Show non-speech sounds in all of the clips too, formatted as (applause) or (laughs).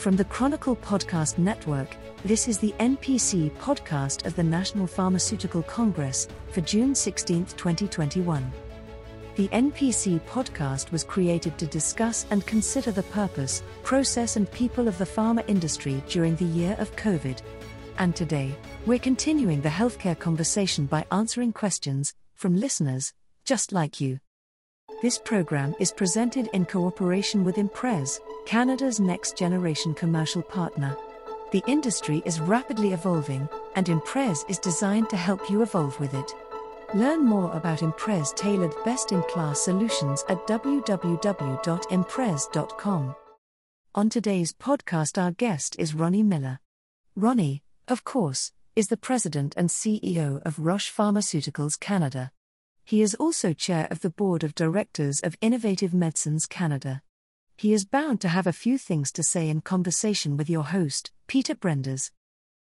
From the Chronicle Podcast Network, this is the NPC podcast of the National Pharmaceutical Congress for June 16, 2021. The NPC podcast was created to discuss and consider the purpose, process, and people of the pharma industry during the year of COVID. And today, we're continuing the healthcare conversation by answering questions from listeners just like you. This program is presented in cooperation with Imprez, Canada's next generation commercial partner. The industry is rapidly evolving, and Imprez is designed to help you evolve with it. Learn more about Imprez tailored best in class solutions at www.imprez.com. On today's podcast, our guest is Ronnie Miller. Ronnie, of course, is the president and CEO of Roche Pharmaceuticals Canada. He is also chair of the board of directors of Innovative Medicines Canada. He is bound to have a few things to say in conversation with your host, Peter Brenders.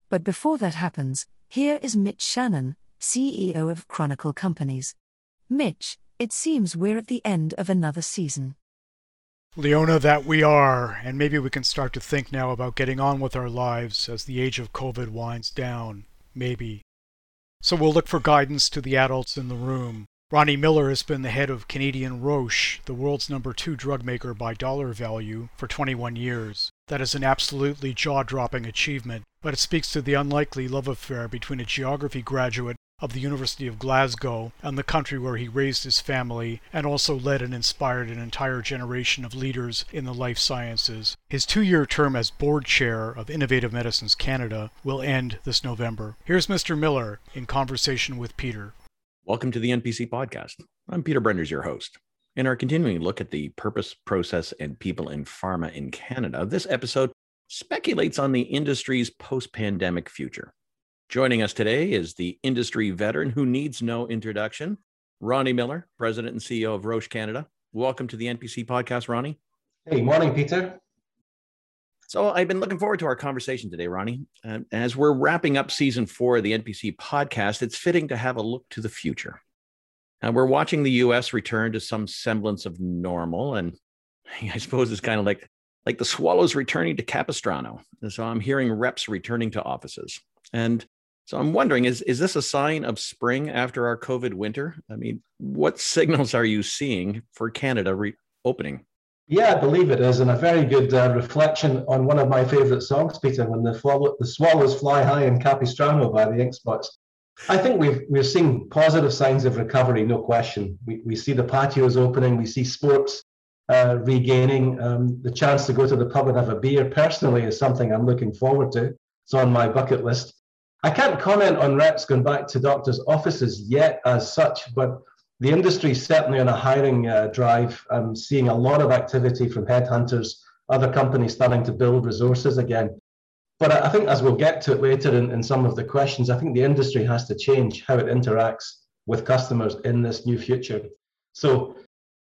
But before that happens, here is Mitch Shannon, CEO of Chronicle Companies. Mitch, it seems we're at the end of another season. Leona, that we are, and maybe we can start to think now about getting on with our lives as the age of COVID winds down. Maybe. So we'll look for guidance to the adults in the room. Ronnie Miller has been the head of Canadian Roche, the world's number two drug maker by dollar value, for 21 years. That is an absolutely jaw dropping achievement, but it speaks to the unlikely love affair between a geography graduate of the University of Glasgow and the country where he raised his family and also led and inspired an entire generation of leaders in the life sciences. His two year term as board chair of Innovative Medicines Canada will end this November. Here's Mr. Miller in conversation with Peter. Welcome to the NPC podcast. I'm Peter Brenders, your host. In our continuing look at the purpose, process, and people in pharma in Canada, this episode speculates on the industry's post pandemic future. Joining us today is the industry veteran who needs no introduction, Ronnie Miller, President and CEO of Roche Canada. Welcome to the NPC podcast, Ronnie. Hey, morning, Peter. So I've been looking forward to our conversation today, Ronnie. Uh, as we're wrapping up season four of the NPC podcast, it's fitting to have a look to the future. Now we're watching the U.S. return to some semblance of normal, and (laughs) I suppose it's kind of like like the swallows returning to Capistrano. So I'm hearing reps returning to offices, and so I'm wondering, is, is this a sign of spring after our COVID winter? I mean, what signals are you seeing for Canada reopening? Yeah, I believe it is, and a very good uh, reflection on one of my favourite songs, Peter, when the, the swallows fly high in Capistrano by the Ink Spots. I think we've we're seeing positive signs of recovery, no question. We, we see the patios opening, we see sports uh, regaining. Um, the chance to go to the pub and have a beer personally is something I'm looking forward to. It's on my bucket list. I can't comment on reps going back to doctors' offices yet as such, but the industry is certainly on a hiring uh, drive. I'm seeing a lot of activity from headhunters, other companies starting to build resources again. But I think as we'll get to it later in, in some of the questions, I think the industry has to change how it interacts with customers in this new future. So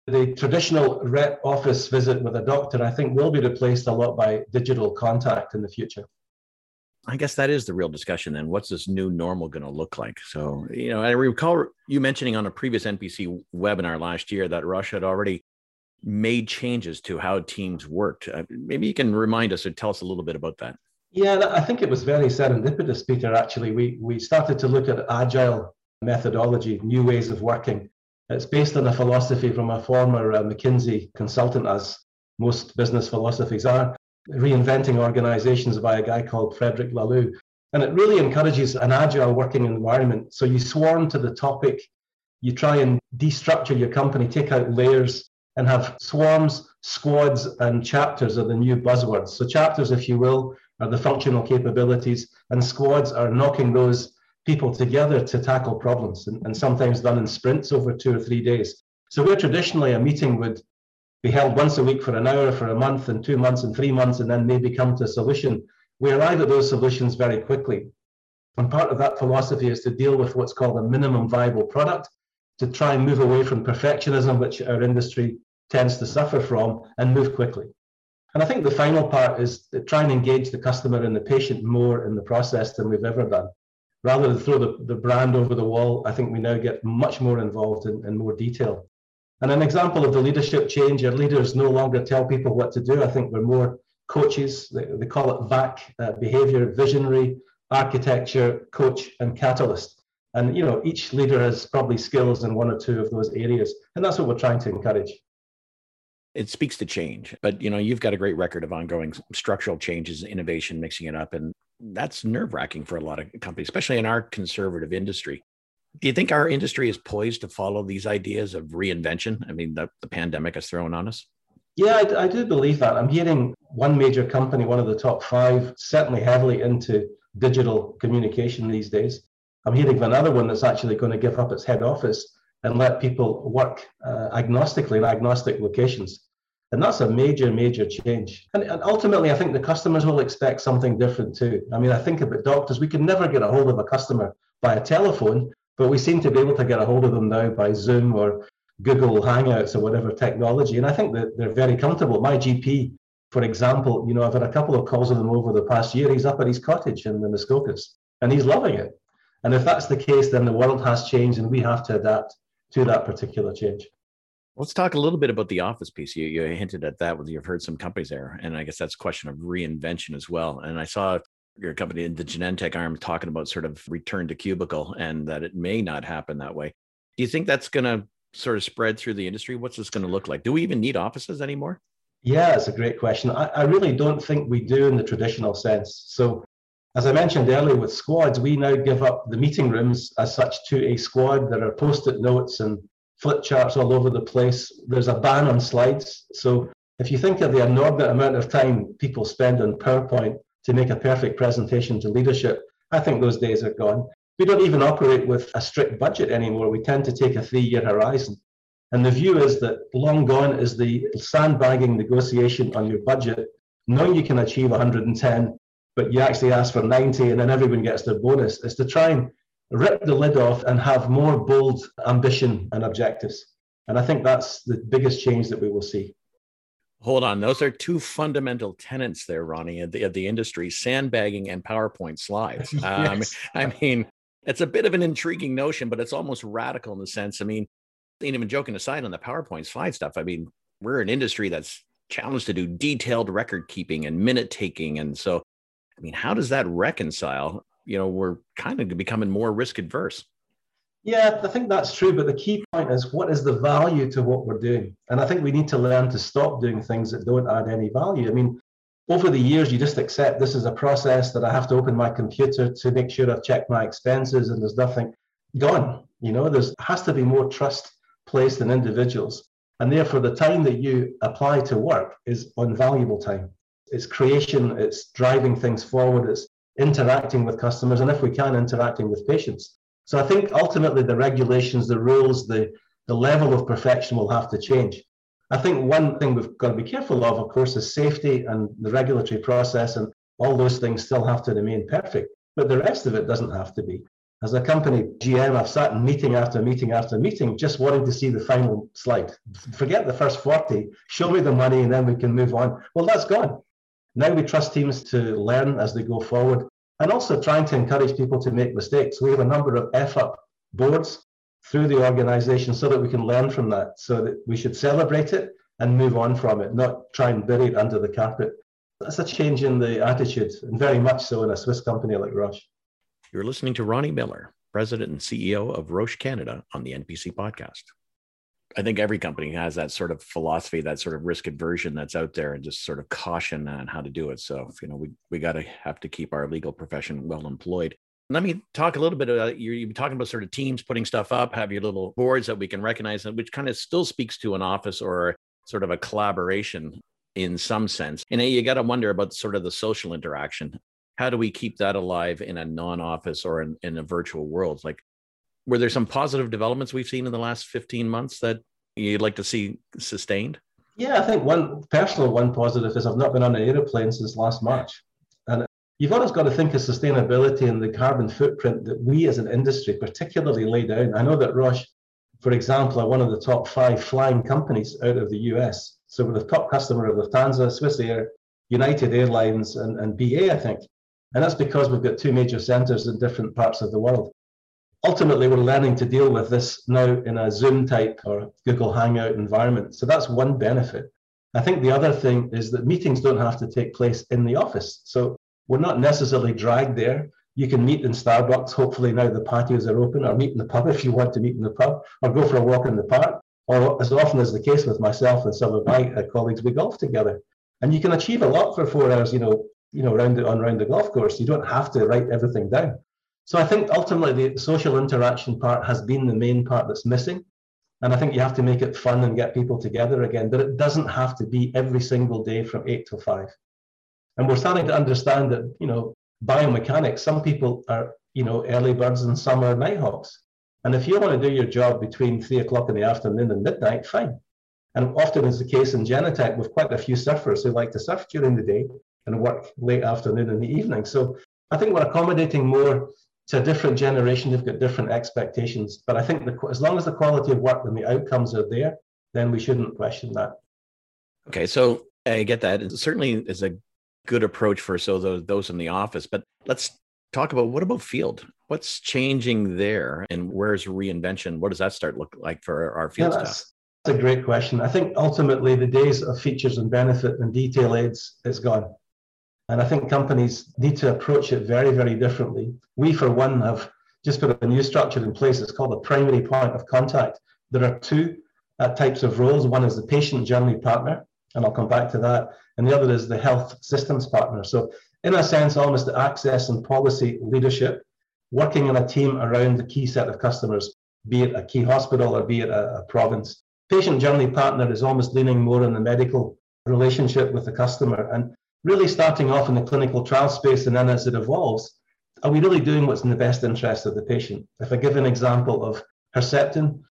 the traditional rep office visit with a doctor, I think, will be replaced a lot by digital contact in the future. I guess that is the real discussion then. What's this new normal going to look like? So, you know, I recall you mentioning on a previous NPC webinar last year that Roche had already made changes to how teams worked. Uh, maybe you can remind us or tell us a little bit about that. Yeah, I think it was very serendipitous, Peter. Actually, we we started to look at agile methodology, new ways of working. It's based on a philosophy from a former uh, McKinsey consultant, as most business philosophies are reinventing organizations by a guy called Frederick Laloux. And it really encourages an agile working environment. So you swarm to the topic, you try and destructure your company, take out layers, and have swarms, squads, and chapters are the new buzzwords. So, chapters, if you will, are the functional capabilities, and squads are knocking those people together to tackle problems, and, and sometimes done in sprints over two or three days. So, where traditionally a meeting would be held once a week for an hour for a month and two months and three months and then maybe come to a solution. We arrive at those solutions very quickly. And part of that philosophy is to deal with what's called a minimum viable product, to try and move away from perfectionism, which our industry tends to suffer from, and move quickly. And I think the final part is to try and engage the customer and the patient more in the process than we've ever done. Rather than throw the, the brand over the wall, I think we now get much more involved in, in more detail. And an example of the leadership change, our leaders no longer tell people what to do. I think we're more coaches. They, they call it VAC, uh, behavior, visionary, architecture, coach, and catalyst. And you know, each leader has probably skills in one or two of those areas, and that's what we're trying to encourage. It speaks to change, but you know, you've got a great record of ongoing structural changes, innovation, mixing it up, and that's nerve wracking for a lot of companies, especially in our conservative industry. Do you think our industry is poised to follow these ideas of reinvention? I mean, the, the pandemic has thrown on us. Yeah, I, I, do believe that. I'm hearing one major company, one of the top five, certainly heavily into digital communication these days. I'm hearing of another one that's actually going to give up its head office and let people work uh, agnostically in agnostic locations. And that's a major, major change. And, and, ultimately, I think the customers will expect something different too. I mean, I think about doctors, we can never get a hold of a customer by a telephone, but we seem to be able to get a hold of them now by Zoom or Google Hangouts or whatever technology. And I think that they're very comfortable. My GP, for example, you know, I've had a couple of calls with him over the past year. He's up at his cottage in the Muskokas and he's loving it. And if that's the case, then the world has changed and we have to adapt to that particular change. Let's talk a little bit about the office piece. You, you hinted at that. You've heard some companies there, and I guess that's a question of reinvention as well. And I saw your company in the Genentech arm talking about sort of return to cubicle and that it may not happen that way. Do you think that's going to sort of spread through the industry? What's this going to look like? Do we even need offices anymore? Yeah, it's a great question. I, I really don't think we do in the traditional sense. So as I mentioned earlier with squads, we now give up the meeting rooms as such to a squad. There are post-it notes and flip charts all over the place. There's a ban on slides. So if you think of the inordinate amount of time people spend on PowerPoint to make a perfect presentation to leadership, I think those days are gone. We don't even operate with a strict budget anymore. We tend to take a three-year horizon. And the view is that long gone is the sandbagging negotiation on your budget, knowing you can achieve 110 but you actually ask for 90 and then everyone gets their bonus, is to try and rip the lid off and have more bold ambition and objectives. And I think that's the biggest change that we will see. Hold on. Those are two fundamental tenets there, Ronnie, of the, of the industry sandbagging and PowerPoint slides. (laughs) yes. um, I mean, it's a bit of an intriguing notion, but it's almost radical in the sense. I mean, even joking aside on the PowerPoint slide stuff, I mean, we're an industry that's challenged to do detailed record keeping and minute taking. And so I mean, how does that reconcile? You know, we're kind of becoming more risk adverse. Yeah, I think that's true. But the key point is what is the value to what we're doing? And I think we need to learn to stop doing things that don't add any value. I mean, over the years, you just accept this is a process that I have to open my computer to make sure I've checked my expenses and there's nothing gone. You know, there has to be more trust placed in individuals. And therefore, the time that you apply to work is invaluable time it's creation, it's driving things forward, it's interacting with customers, and if we can, interacting with patients. So I think ultimately the regulations, the rules, the, the level of perfection will have to change. I think one thing we've got to be careful of, of course, is safety and the regulatory process, and all those things still have to remain perfect. But the rest of it doesn't have to be. As a company, GM, I've sat in meeting after meeting after meeting, just wanting to see the final slide. Forget the first 40, show me the money, and then we can move on. Well, that's gone. Now we trust teams to learn as they go forward and also trying to encourage people to make mistakes. We have a number of F up boards through the organization so that we can learn from that. So that we should celebrate it and move on from it, not try and bury it under the carpet. That's a change in the attitude, and very much so in a Swiss company like Roche. You're listening to Ronnie Miller, President and CEO of Roche Canada on the NPC podcast. I think every company has that sort of philosophy, that sort of risk aversion that's out there, and just sort of caution on how to do it. So, you know, we we got to have to keep our legal profession well employed. Let me talk a little bit about you. You're talking about sort of teams putting stuff up, have your little boards that we can recognize, which kind of still speaks to an office or sort of a collaboration in some sense. And you got to wonder about sort of the social interaction. How do we keep that alive in a non-office or in, in a virtual world? Like were there some positive developments we've seen in the last 15 months that you'd like to see sustained? Yeah, I think one personal one positive is I've not been on an aeroplane since last March. And you've always got to think of sustainability and the carbon footprint that we as an industry particularly lay down. I know that Roche, for example, are one of the top five flying companies out of the US. So we're the top customer of Lufthansa, Swiss Air, United Airlines, and, and BA, I think. And that's because we've got two major centers in different parts of the world ultimately we're learning to deal with this now in a zoom type or google hangout environment so that's one benefit I think the other thing is that meetings don't have to take place in the office. So we're not necessarily dragged there. You can meet in Starbucks, hopefully now the patios are open, or meet in the pub if you want to meet in the pub, or go for a walk in the park. Or as often as the case with myself and some of my uh, colleagues, we golf together. And you can achieve a lot for four hours, you know, you know, round on round the golf course. You don't have to write everything down. So I think ultimately the social interaction part has been the main part that's missing. And I think you have to make it fun and get people together again, but it doesn't have to be every single day from eight till five. And we're starting to understand that, you know, biomechanics, some people are, you know, early birds and some are nighthawks. And if you want to do your job between three o'clock in the afternoon and midnight, fine. And often is the case in Genentech with quite a few surfers who like to surf during the day and work late afternoon and the evening. So I think we're accommodating more to a different generation. They've got different expectations. But I think the, as long as the quality of work and the outcomes are there, then we shouldn't question that. Okay, so I get that. It certainly is a good approach for so those those in the office. But let's talk about what about field? What's changing there, and where's reinvention? What does that start look like for our field yeah, that's, That's a great question. I think ultimately the days of features and benefit and detail aids is gone. And I think companies need to approach it very, very differently. We, for one, have just put a new structure in place. It's called the primary point of contact. There are two uh, types of roles. One is the patient journey partner, and I'll come back to that. And the other is the health systems partner. So, in a sense, almost the access and policy leadership, working in a team around the key set of customers, be it a key hospital or be it a, a province. Patient journey partner is almost leaning more on the medical relationship with the customer. And really starting off in the clinical trial space and then as it evolves, are we really doing what's in the best interest of the patient? If I give an example of Herceptin,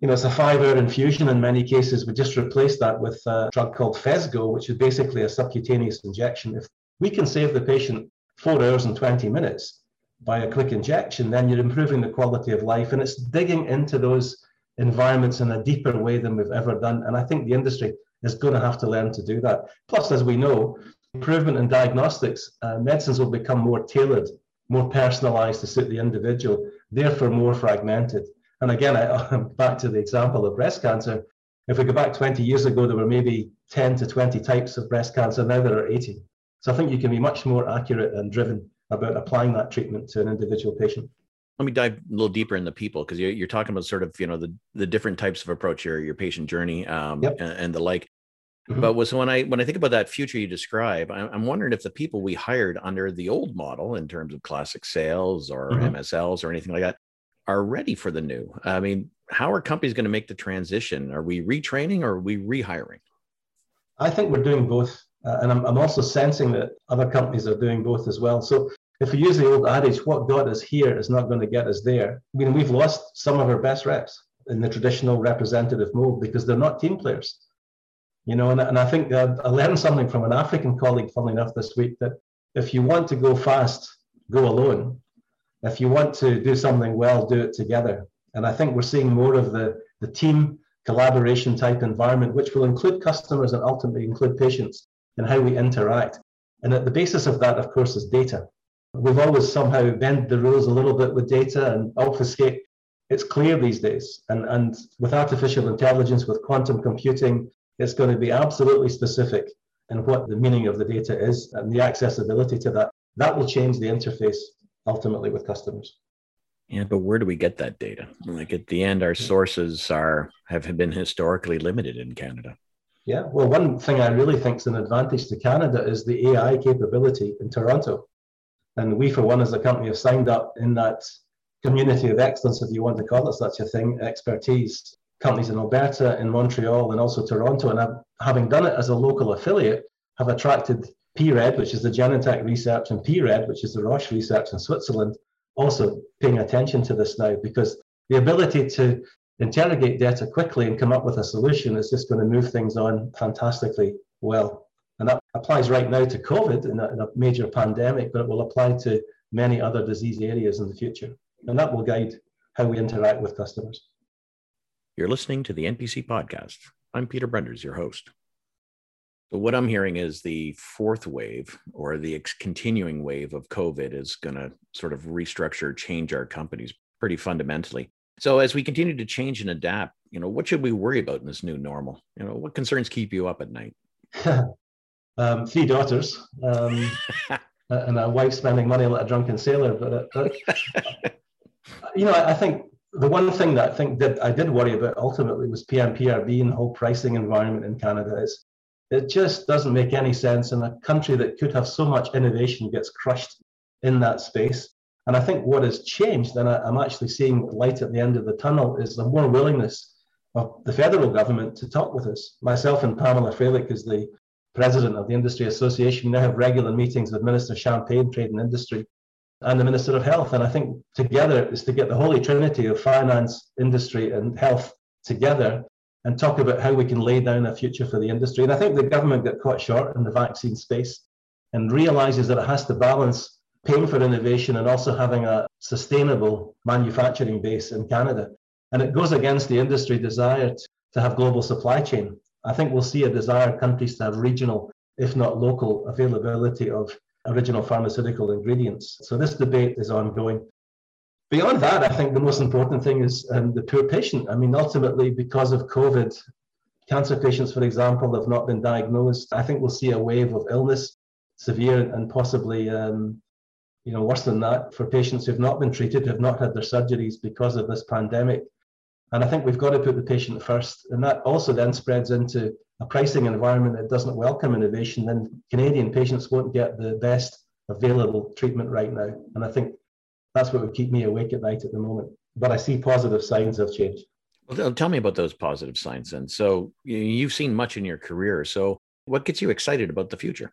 you know, it's a five-hour infusion in many cases. We just replaced that with a drug called Phesgo, which is basically a subcutaneous injection. If we can save the patient four hours and 20 minutes by a quick injection, then you're improving the quality of life. And it's digging into those environments in a deeper way than we've ever done. And I think the industry is going to have to learn to do that. Plus, as we know, improvement in diagnostics, uh, medicines will become more tailored, more personalized to suit the individual, therefore more fragmented. And again, I, (laughs) back to the example of breast cancer. If we go back 20 years ago, there were maybe 10 to 20 types of breast cancer. Now there are 80. So I think you can be much more accurate and driven about applying that treatment to an individual patient. Let me dive a little deeper in the people because you're, you're, talking about sort of you know the the different types of approach here your patient journey um, yep. and, and, the like. Mm-hmm. But was when I when I think about that future you describe, I'm, wondering if the people we hired under the old model in terms of classic sales or mm-hmm. MSLs or anything like that are ready for the new. I mean, how are companies going to make the transition? Are we retraining or are we rehiring? I think we're doing both, uh, and I'm, I'm also sensing that other companies are doing both as well. So if we use the old adage, what got us here is not going to get us there. I mean, we've lost some of our best reps in the traditional representative mode because they're not team players. You know, and, and I think uh, I learned something from an African colleague, funnily enough, this week that if you want to go fast, go alone. If you want to do something well, do it together. And I think we're seeing more of the, the team collaboration type environment, which will include customers and ultimately include patients and how we interact. And at the basis of that, of course, is data. We've always somehow bent the rules a little bit with data and obfuscate. It's clear these days. And, and with artificial intelligence, with quantum computing, it's going to be absolutely specific in what the meaning of the data is and the accessibility to that. That will change the interface ultimately with customers. Yeah, but where do we get that data? Like at the end, our sources are have been historically limited in Canada. Yeah, well, one thing I really think is an advantage to Canada is the AI capability in Toronto. And we, for one, as a company, have signed up in that community of excellence, if you want to call it such a thing, expertise companies in Alberta, in Montreal, and also Toronto. And I've, having done it as a local affiliate, have attracted gRED, which is the Genentech research, and PRED, which is the Roche research in Switzerland, also paying attention to this now because the ability to interrogate data quickly and come up with a solution is just going to move things on fantastically well. And that applies right now to COVID in a, in a major pandemic, but it will apply to many other disease areas in the future. And that will guide how we interact with customers. You're listening to the NPC podcast. I'm Peter Brenders, your host. But what I'm hearing is the fourth wave or the ex- continuing wave of COVID is going to sort of restructure, change our companies pretty fundamentally. So as we continue to change and adapt, you know, what should we worry about in this new normal? You know, what concerns keep you up at night? (laughs) um, three daughters, um, (laughs) and a wife spending money like a drunken sailor. But, uh, (laughs) you know, I, think the one thing that I think that I did worry about ultimately was PMPRB and the whole pricing environment in Canada. Is it just doesn't make any sense, in a country that could have so much innovation gets crushed in that space. And I think what has changed, and I, am actually seeing light at the end of the tunnel, is the more willingness of the federal government to talk with us. Myself and Pamela Fralick, as the president of the Industry Association, We now have regular meetings with Minister Champagne, Trade and Industry, and the Minister of Health. And I think together is to get the holy trinity of finance, industry, and health together and talk about how we can lay down a future for the industry. And I think the government got caught short in the vaccine space and realizes that it has to balance paying for innovation and also having a sustainable manufacturing base in Canada. And it goes against the industry desire to have global supply chain. I think we'll see a desire countries to have regional, if not local, availability of original pharmaceutical ingredients. So this debate is ongoing. Beyond that, I think the most important thing is um, the poor patient. I mean, ultimately, because of COVID, cancer patients, for example, have not been diagnosed. I think we'll see a wave of illness, severe and possibly, um, you know, worse than that, for patients who've not been treated, who've not had their surgeries because of this pandemic. And I think we've got to put the patient first. And that also then spreads into a pricing environment that doesn't welcome innovation. Then Canadian patients won't get the best available treatment right now. And I think that's what would keep me awake at night at the moment. But I see positive signs of change. Well, tell me about those positive signs then. So you've seen much in your career. So what gets you excited about the future?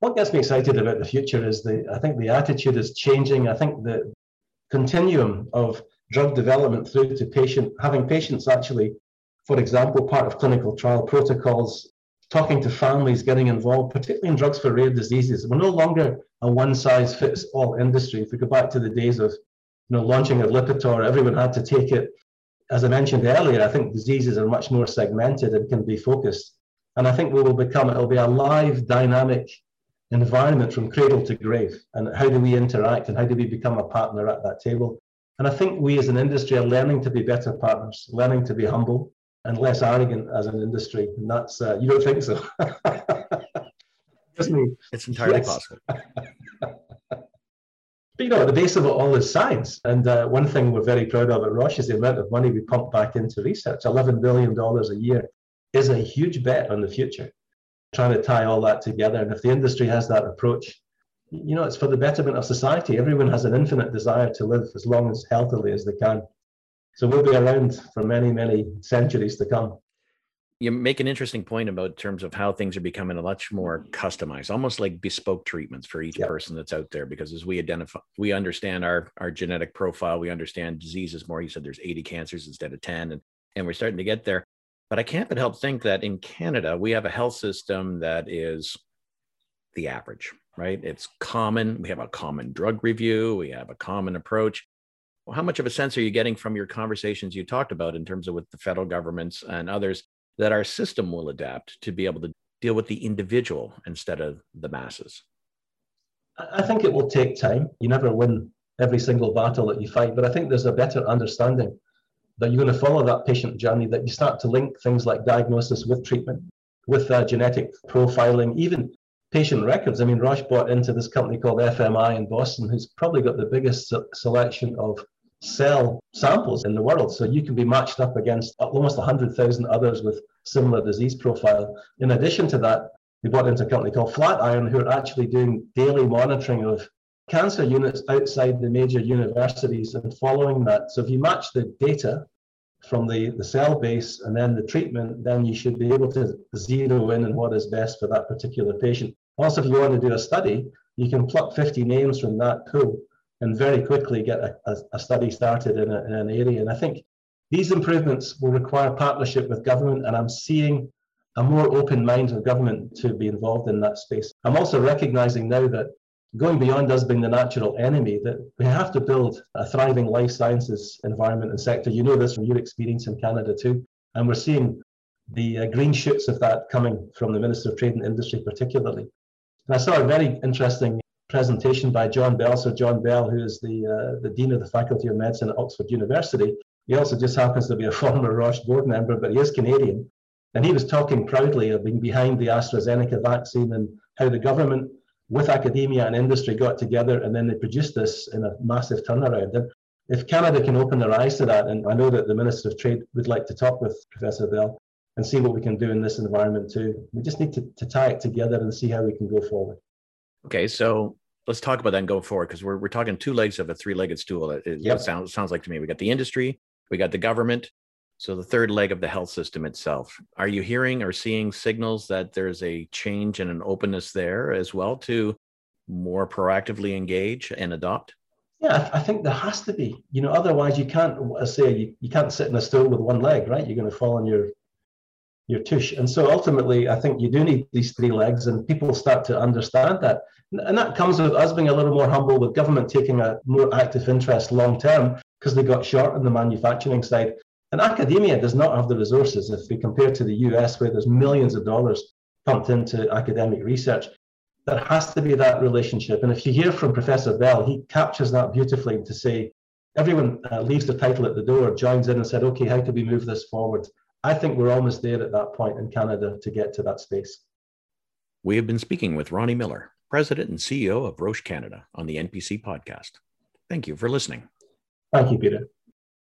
What gets me excited about the future is the I think the attitude is changing. I think the continuum of drug development through to patient, having patients actually, for example, part of clinical trial protocols, talking to families, getting involved, particularly in drugs for rare diseases. We're no longer a one size fits all industry. If we go back to the days of you know, launching a Lipitor, everyone had to take it. As I mentioned earlier, I think diseases are much more segmented and can be focused. And I think we will become, it'll be a live, dynamic environment from cradle to grave. And how do we interact and how do we become a partner at that table? And I think we as an industry are learning to be better partners, learning to be humble and less arrogant as an industry. And that's, uh, you don't think so? (laughs) It's entirely yes. possible. (laughs) but you know, at the base of it all is science. And uh, one thing we're very proud of at Roche is the amount of money we pump back into research. $11 billion a year is a huge bet on the future, trying to tie all that together. And if the industry has that approach, you know, it's for the betterment of society. Everyone has an infinite desire to live as long as healthily as they can. So we'll be around for many, many centuries to come. You make an interesting point about terms of how things are becoming a much more customized, almost like bespoke treatments for each person that's out there. Because as we identify, we understand our our genetic profile, we understand diseases more. You said there's 80 cancers instead of 10, and and we're starting to get there. But I can't but help think that in Canada we have a health system that is the average right? It's common. We have a common drug review, we have a common approach. Well, how much of a sense are you getting from your conversations you talked about in terms of with the federal governments and others that our system will adapt to be able to deal with the individual instead of the masses? I think it will take time. You never win every single battle that you fight, but I think there's a better understanding that you're going to follow that patient journey, that you start to link things like diagnosis with treatment, with uh, genetic profiling, even patient records. I mean, Roche bought into this company called FMI in Boston, who's probably got the biggest selection of cell samples in the world. So you can be matched up against almost 100,000 others with similar disease profile. In addition to that, we bought into a company called Flatiron, who are actually doing daily monitoring of cancer units outside the major universities and following that. So if you match the data from the, the cell base and then the treatment, then you should be able to zero in on what is best for that particular patient. Also, if you want to do a study, you can pluck 50 names from that pool and very quickly get a, a, a study started in, a, in an area. And I think these improvements will require partnership with government, and I'm seeing a more open mind of government to be involved in that space. I'm also recognizing now that going beyond us being the natural enemy, that we have to build a thriving life sciences environment and sector. You know this from your experience in Canada too. And we're seeing the uh, green shoots of that coming from the Minister of Trade and Industry, particularly. And I saw a very interesting presentation by John Bell. So John Bell, who is the, uh, the Dean of the Faculty of Medicine at Oxford University, he also just happens to be a (laughs) former Roche board member, but he is Canadian. And he was talking proudly of being behind the AstraZeneca vaccine and how the government with academia and industry got together and then they produced this in a massive turnaround. And if Canada can open their eyes to that, and I know that the Minister of Trade would like to talk with Professor Bell and see what we can do in this environment too. We just need to, to tie it together and see how we can go forward. Okay, so let's talk about that and go forward because we're, we're talking two legs of a three-legged stool. It, it yep. sounds, sounds like to me. We got the industry, we got the government, so the third leg of the health system itself. Are you hearing or seeing signals that there's a change and an openness there as well to more proactively engage and adopt? Yeah, I think there has to be. You know, otherwise you can't I say you, you can't sit in a stool with one leg, right? You're going to fall on your your tush. And so ultimately, I think you do need these three legs, and people start to understand that. And that comes with us being a little more humble, with government taking a more active interest long term because they got short on the manufacturing side. And academia does not have the resources if we compare to the US, where there's millions of dollars pumped into academic research. There has to be that relationship. And if you hear from Professor Bell, he captures that beautifully to say, everyone uh, leaves the title at the door, joins in and said, okay, how can we move this forward? I think we're almost there at that point in Canada to get to that space. We have been speaking with Ronnie Miller, President and CEO of Roche Canada on the NPC podcast. Thank you for listening. Thank you, Peter.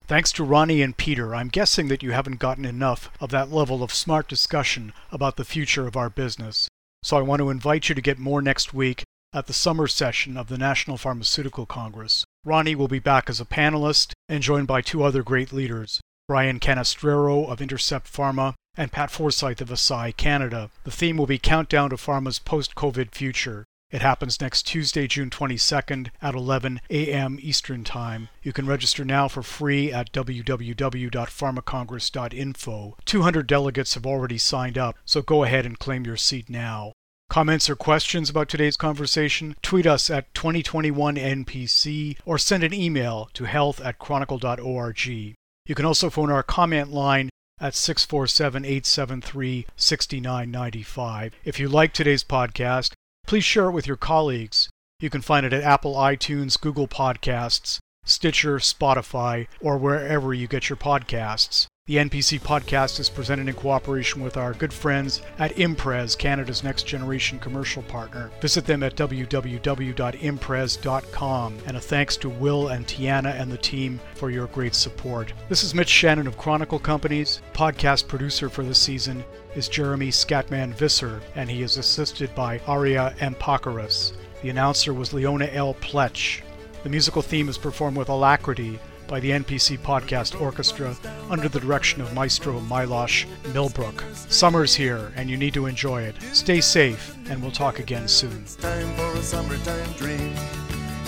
Thanks to Ronnie and Peter, I'm guessing that you haven't gotten enough of that level of smart discussion about the future of our business. So I want to invite you to get more next week at the summer session of the National Pharmaceutical Congress. Ronnie will be back as a panelist and joined by two other great leaders, Brian Canestraro of Intercept Pharma, and Pat Forsyth of Eisai Canada. The theme will be Countdown to Pharma's Post COVID Future. It happens next Tuesday, June 22nd at 11 a.m. Eastern Time. You can register now for free at www.pharmacongress.info. 200 delegates have already signed up, so go ahead and claim your seat now. Comments or questions about today's conversation? Tweet us at 2021NPC or send an email to health at chronicle.org. You can also phone our comment line at 647 873 6995. If you like today's podcast, please share it with your colleagues. You can find it at Apple iTunes, Google Podcasts, Stitcher, Spotify, or wherever you get your podcasts. The NPC podcast is presented in cooperation with our good friends at Imprez, Canada's next generation commercial partner. Visit them at www.imprez.com. And a thanks to Will and Tiana and the team for your great support. This is Mitch Shannon of Chronicle Companies. Podcast producer for this season is Jeremy Scatman Visser, and he is assisted by Aria Ampakaris. The announcer was Leona L. Pletch. The musical theme is performed with alacrity by the NPC Podcast Orchestra under the direction of Maestro Milosh Millbrook. Summer's here, and you need to enjoy it. Stay safe, and we'll talk again soon.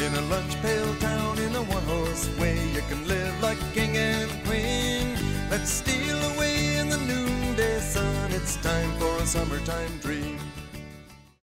In a lunch pail town in a one horse way, you can live like king and queen. Let's steal away in the noonday sun. It's time for a summertime dream.